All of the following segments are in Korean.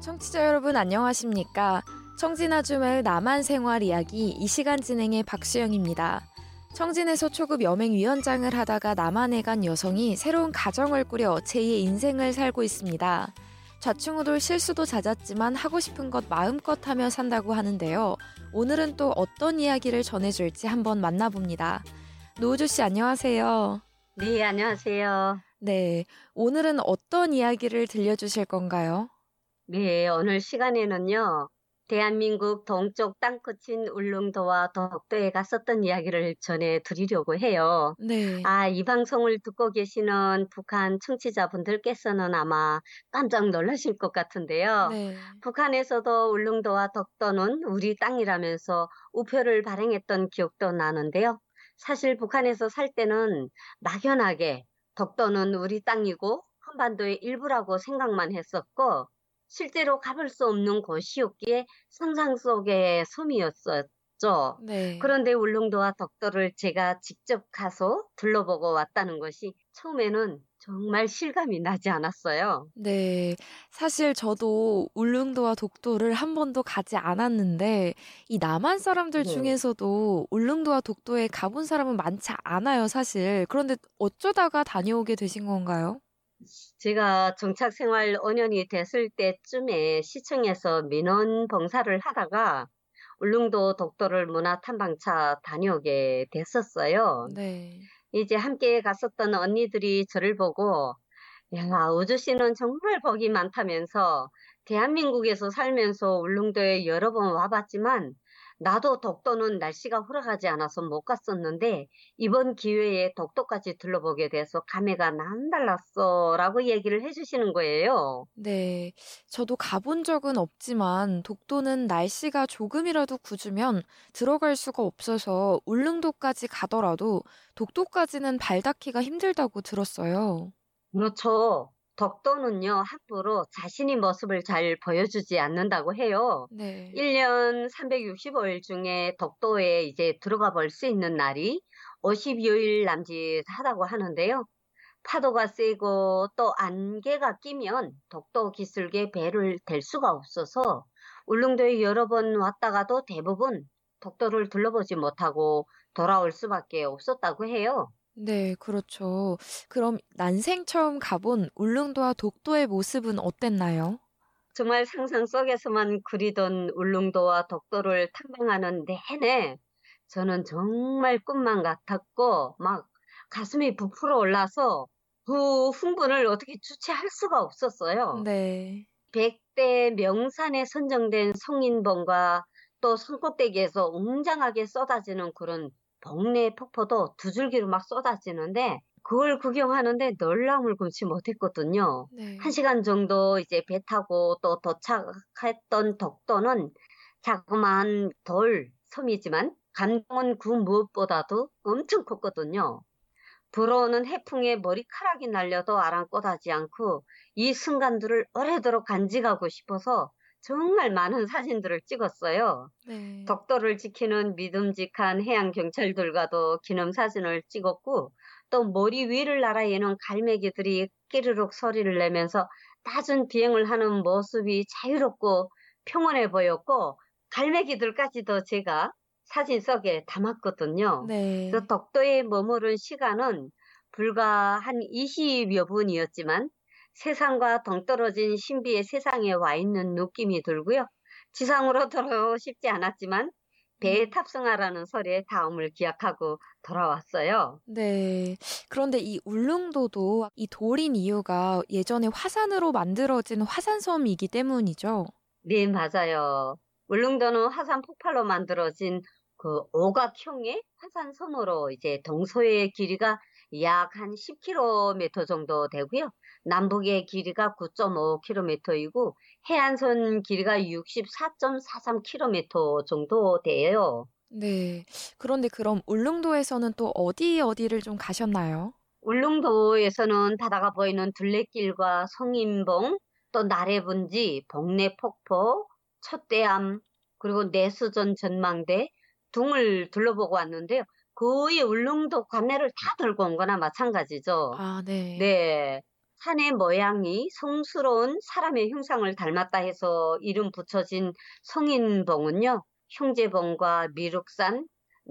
청취자 여러분 안녕하십니까? 청진아 주말 남한 생활 이야기 이 시간 진행의 박수영입니다. 청진에서 초급 여맹위원장을 하다가 남한에 간 여성이 새로운 가정을 꾸려 제2의 인생을 살고 있습니다. 좌충우돌 실수도 잦았지만 하고 싶은 것 마음껏 하며 산다고 하는데요. 오늘은 또 어떤 이야기를 전해줄지 한번 만나봅니다. 노우주 씨 안녕하세요. 네, 안녕하세요. 네, 오늘은 어떤 이야기를 들려주실 건가요? 네, 오늘 시간에는요. 대한민국 동쪽 땅끝인 울릉도와 덕도에 갔었던 이야기를 전해드리려고 해요. 네. 아, 이 방송을 듣고 계시는 북한 청취자분들께서는 아마 깜짝 놀라실 것 같은데요. 네. 북한에서도 울릉도와 덕도는 우리 땅이라면서 우표를 발행했던 기억도 나는데요. 사실 북한에서 살 때는 막연하게 덕도는 우리 땅이고 한반도의 일부라고 생각만 했었고 실제로 가볼 수 없는 곳이었기에 상상 속의 섬이었었 죠. 네. 그런데 울릉도와 덕도를 제가 직접 가서 둘러보고 왔다는 것이 처음에는 정말 실감이 나지 않았어요. 네. 사실 저도 울릉도와 독도를 한 번도 가지 않았는데, 이 남한 사람들 네. 중에서도 울릉도와 독도에 가본 사람은 많지 않아요, 사실. 그런데 어쩌다가 다녀오게 되신 건가요? 제가 정착 생활 5년이 됐을 때쯤에 시청에서 민원 봉사를 하다가 울릉도 독도를 문화 탐방차 다녀오게 됐었어요. 네. 이제 함께 갔었던 언니들이 저를 보고 야, 우주 씨는 정말 복이 많다면서 대한민국에서 살면서 울릉도에 여러 번 와봤지만 나도 독도는 날씨가 허락하지 않아서 못 갔었는데 이번 기회에 독도까지 둘러보게 돼서 감회가 남달랐어 라고 얘기를 해주시는 거예요. 네. 저도 가본 적은 없지만, 독도는 날씨가 조금이라도 굳으면 들어갈 수가 없어서 울릉도까지 가더라도 독도까지는 발 닿기가 힘들다고 들었어요. 그렇죠. 덕도는요, 함부로 자신의 모습을 잘 보여주지 않는다고 해요. 네. 1년 365일 중에 독도에 이제 들어가 볼 수 있는 날이 50여일 남짓하다고 하는데요. 파도가 세고 또 안개가 끼면 독도 기슭에 배를 댈 수가 없어서 울릉도에 여러 번 왔다가도 대부분 독도를 둘러보지 못하고 돌아올 수밖에 없었다고 해요. 네, 그렇죠. 그럼 난생 처음 가본 울릉도와 독도의 모습은 어땠나요? 정말 상상 속에서만 그리던 울릉도와 독도를 탐방하는 내내 저는 정말 꿈만 같았고 막 가슴이 부풀어 올라서 그 흥분을 어떻게 주체할 수가 없었어요. 네. 백대 명산에 선정된 성인봉과 또 산꼭대기에서 웅장하게 쏟아지는 그런 봉내 폭포도 두 줄기로 막 쏟아지는데 그걸 구경하는데 놀라움을 금치 못했거든요. 네. 한 시간 정도 이제 배 타고 또 도착했던 덕도는 자그마한 돌 섬이지만 감동은 그 무엇보다도 엄청 컸거든요. 불어오는 해풍에 머리카락이 날려도 아랑곳하지 않고 이 순간들을 오래도록 간직하고 싶어서 정말 많은 사진들을 찍었어요. 네. 덕도를 지키는 믿음직한 해양 경찰들과도 기념 사진을 찍었고 또 머리 위를 날아예는 갈매기들이 끼르륵 소리를 내면서 낮은 비행을 하는 모습이 자유롭고 평온해 보였고 갈매기들까지도 제가 사진 속에 담았거든요. 네. 그래서 덕도에 머무른 시간은 불과 한 20여 분이었지만 세상과 동떨어진 신비의 세상에 와 있는 느낌이 들고요. 지상으로 돌아오고 싶지 않았지만 배에 탑승하라는 소리의 다음을 기약하고 돌아왔어요. 네. 그런데 이 울릉도도 이 돌인 이유가 예전에 화산으로 만들어진 화산섬이기 때문이죠. 네, 맞아요. 울릉도는 화산 폭발로 만들어진 그 오각형의 화산섬으로 이제 동서의 길이가 약 한 10km 정도 되고요. 남북의 길이가 9.5km이고 해안선 길이가 64.43km 정도 돼요. 네. 그런데 그럼 울릉도에서는 또 어디 어디를 좀 가셨나요? 울릉도에서는 바다가 보이는 둘레길과 성인봉, 또 나래분지, 복내폭포, 첫대암, 그리고 내수전 전망대 등을 둘러보고 왔는데요. 거의 울릉도 관내를 다 들고 온 거나 마찬가지죠. 아, 네. 네. 산의 모양이 성스러운 사람의 흉상을 닮았다 해서 이름 붙여진 성인봉은요, 흉제봉과 미륵산,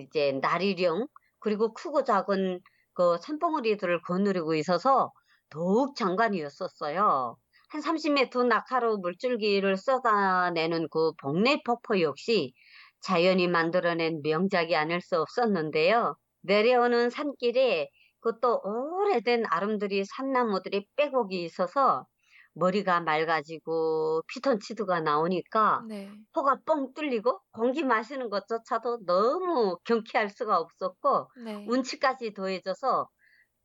이제 나리령, 그리고 크고 작은 그 산봉우리들을 거느리고 있어서 더욱 장관이었었어요. 한 30m 낙하로 물줄기를 쏟아내는 그 복내 폭포 역시 자연이 만들어낸 명작이 아닐 수 없었는데요. 내려오는 산길에 그것도 오래된 아름드리 산나무들이 빼곡이 있어서 머리가 맑아지고 피톤치드가 나오니까 네. 코가 뻥 뚫리고 공기 마시는 것조차도 너무 경쾌할 수가 없었고 네. 운치까지 더해져서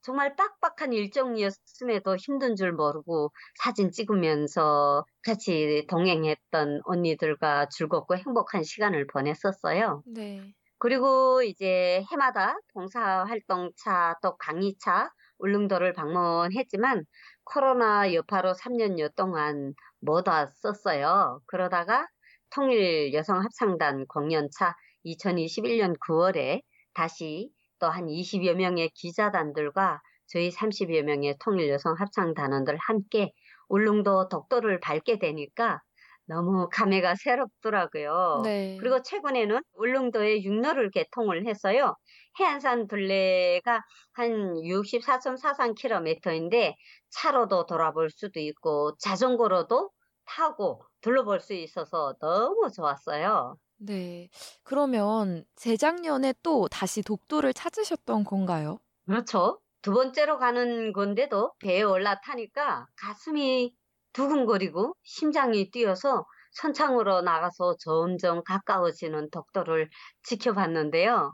정말 빡빡한 일정이었음에도 힘든 줄 모르고 사진 찍으면서 같이 동행했던 언니들과 즐겁고 행복한 시간을 보냈었어요. 네. 그리고 이제 해마다 봉사 활동차 또 강의차 울릉도를 방문했지만 코로나 여파로 3년여 동안 못 왔었어요. 그러다가 통일 여성 합창단 공연차 2021년 9월에 다시 또 한 20여 명의 기자단들과 저희 30여 명의 통일 여성 합창 단원들 함께 울릉도 독도를 밟게 되니까 너무 감회가 새롭더라고요. 네. 그리고 최근에는 울릉도에 육로를 개통을 해서요. 해안산 둘레가 한 64.43km인데 차로도 돌아볼 수도 있고 자전거로도 타고 둘러볼 수 있어서 너무 좋았어요. 네. 그러면 재작년에 또 다시 독도를 찾으셨던 건가요? 그렇죠. 두 번째로 가는 건데도 배에 올라타니까 가슴이 두근거리고 심장이 뛰어서 선창으로 나가서 점점 가까워지는 독도를 지켜봤는데요.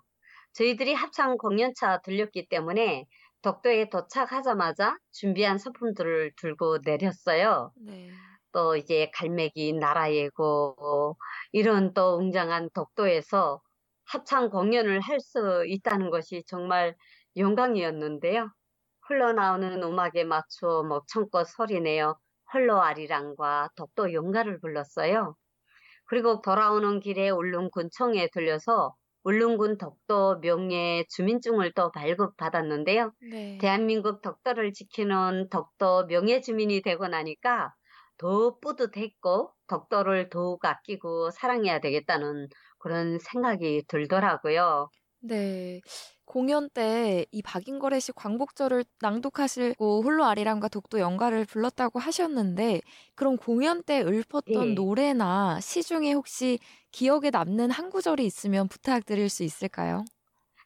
저희들이 합창 공연차 들렸기 때문에 독도에 도착하자마자 준비한 소품들을 들고 내렸어요. 네. 또 이제 갈매기 나라예고 이런 또 웅장한 독도에서 합창 공연을 할 수 있다는 것이 정말 영광이었는데요. 흘러나오는 음악에 맞춰 먹청껏 소리내어 홀로 아리랑과 독도 용가를 불렀어요. 그리고 돌아오는 길에 울릉군청에 들려서 울릉군 독도 명예 주민증을 또 발급받았는데요. 네. 대한민국 독도를 지키는 독도 명예 주민이 되고 나니까 더 뿌듯했고 독도를 더욱 아끼고 사랑해야 되겠다는 그런 생각이 들더라고요. 네. 공연 때 이 박인거래 씨 광복절을 낭독하시고 홀로 아리랑과 독도 연가를 불렀다고 하셨는데 그럼 공연 때 읊었던 네. 노래나 시 중에 혹시 기억에 남는 한 구절이 있으면 부탁드릴 수 있을까요?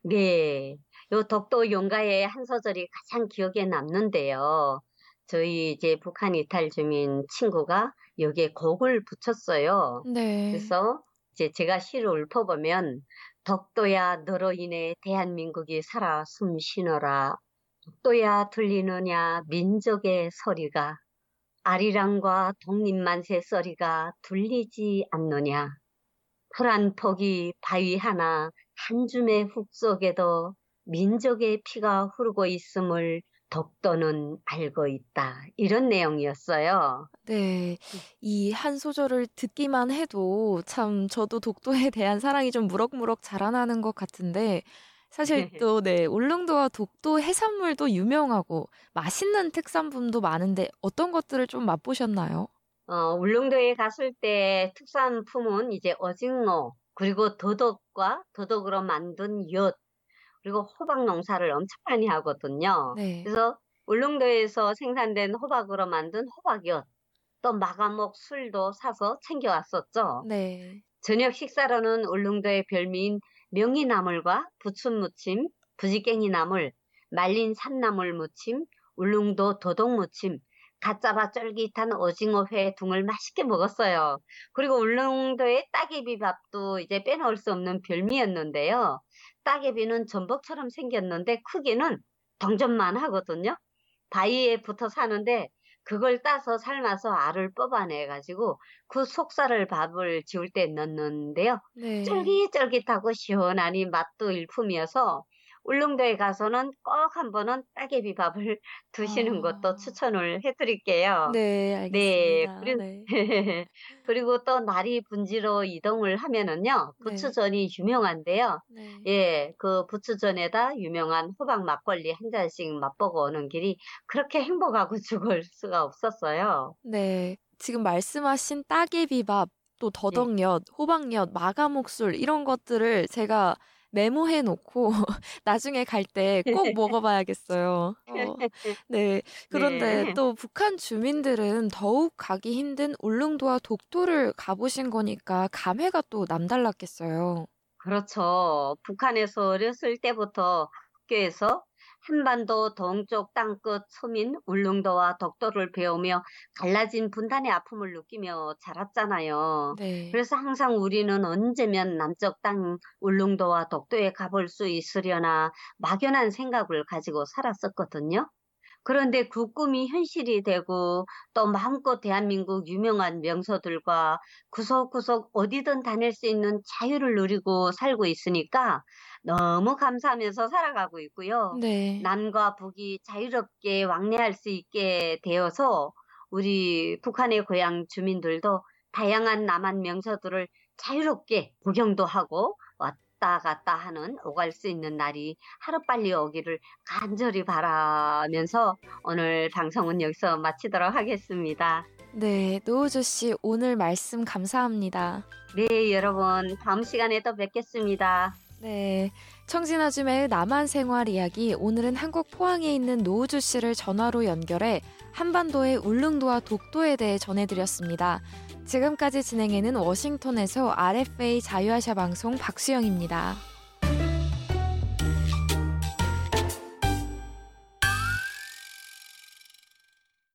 네. 요 독도 용가의 한 소절이 가장 기억에 남는데요. 저희 이제 북한 이탈 주민 친구가 여기에 곡을 붙였어요. 네. 그래서 이제 제가 시를 읊어보면 독도야 너로 인해 대한민국이 살아 숨 쉬너라. 독도야 들리느냐 민족의 소리가 아리랑과 독립만세 소리가 들리지 않느냐. 풀한 폭이 바위 하나 한 줌의 흙 속에도 민족의 피가 흐르고 있음을 독도는 알고 있다. 이런 내용이었어요. 네. 이 한 소절을 듣기만 해도 참 저도 독도에 대한 사랑이 좀 무럭무럭 자라나는 것 같은데 사실 또 네, 울릉도와 독도 해산물도 유명하고 맛있는 특산품도 많은데 어떤 것들을 좀 맛보셨나요? 어, 울릉도에 갔을 때 특산품은 이제 오징어, 그리고 더덕과 더덕으로 만든 엿, 그리고 호박 농사를 엄청 많이 하거든요. 네. 그래서 울릉도에서 생산된 호박으로 만든 호박엿, 또 마가목 술도 사서 챙겨왔었죠. 네. 저녁 식사로는 울릉도의 별미인 명이나물과 부춘무침, 부지깽이나물, 말린 산나물 무침, 울릉도 도덕무침, 갓 잡아 쫄깃한 오징어회 등을 맛있게 먹었어요. 그리고 울릉도의 따개비밥도 이제 빼놓을 수 없는 별미였는데요. 따개비는 전복처럼 생겼는데 크기는 동전만 하거든요. 바위에 붙어 사는데 그걸 따서 삶아서 알을 뽑아내 가지고 그 속살을 밥을 지울 때 넣는데요. 네. 쫄깃쫄깃하고 시원하니 맛도 일품이어서 울릉도에 가서는 꼭 한번은 따개비밥을 드시는 것도 아. 추천을 해드릴게요. 네, 네, 알겠습니다. 그리 네. 그리고 또 날이 분지로 이동을 하면은요, 네. 부추전이 유명한데요. 네. 예, 그 부추전에다 유명한 호박 막걸리 한 잔씩 맛보고 오는 길이 그렇게 행복하고 죽을 수가 없었어요. 네. 지금 말씀하신 따개비밥, 또 예. 더덕엿, 호박엿, 마가목술 이런 것들을 제가 메모해 놓고 나중에 갈 때 꼭 먹어봐야겠어요. 어, 네. 그런데 네. 또 북한 주민들은 더욱 가기 힘든 울릉도와 독도를 가보신 거니까 감회가 또 남달랐겠어요. 그렇죠. 북한에서 어렸을 때부터 학교에서 한반도 동쪽 땅끝 서민 울릉도와 독도를 배우며 갈라진 분단의 아픔을 느끼며 자랐잖아요. 네. 그래서 항상 우리는 언제면 남쪽 땅 울릉도와 독도에 가볼 수 있으려나 막연한 생각을 가지고 살았었거든요. 그런데 그 꿈이 현실이 되고 또 마음껏 대한민국 유명한 명소들과 구석구석 어디든 다닐 수 있는 자유를 누리고 살고 있으니까 너무 감사하면서 살아가고 있고요. 네. 남과 북이 자유롭게 왕래할 수 있게 되어서 우리 북한의 고향 주민들도 다양한 남한 명소들을 자유롭게 구경도 하고 왔다 갔다 하는 오갈 수 있는 날이 하루빨리 오기를 간절히 바라면서 오늘 방송은 여기서 마치도록 하겠습니다. 네. 노우주 씨, 오늘 말씀 감사합니다. 네, 여러분 다음 시간에 또 뵙겠습니다. 네. 청진아줌의 남한 생활 이야기 오늘은 한국 포항에 있는 노우주 씨를 전화로 연결해 한반도의 울릉도와 독도에 대해 전해드렸습니다. 지금까지 진행해는 워싱턴에서 RFA 자유아시아 방송 박수영입니다.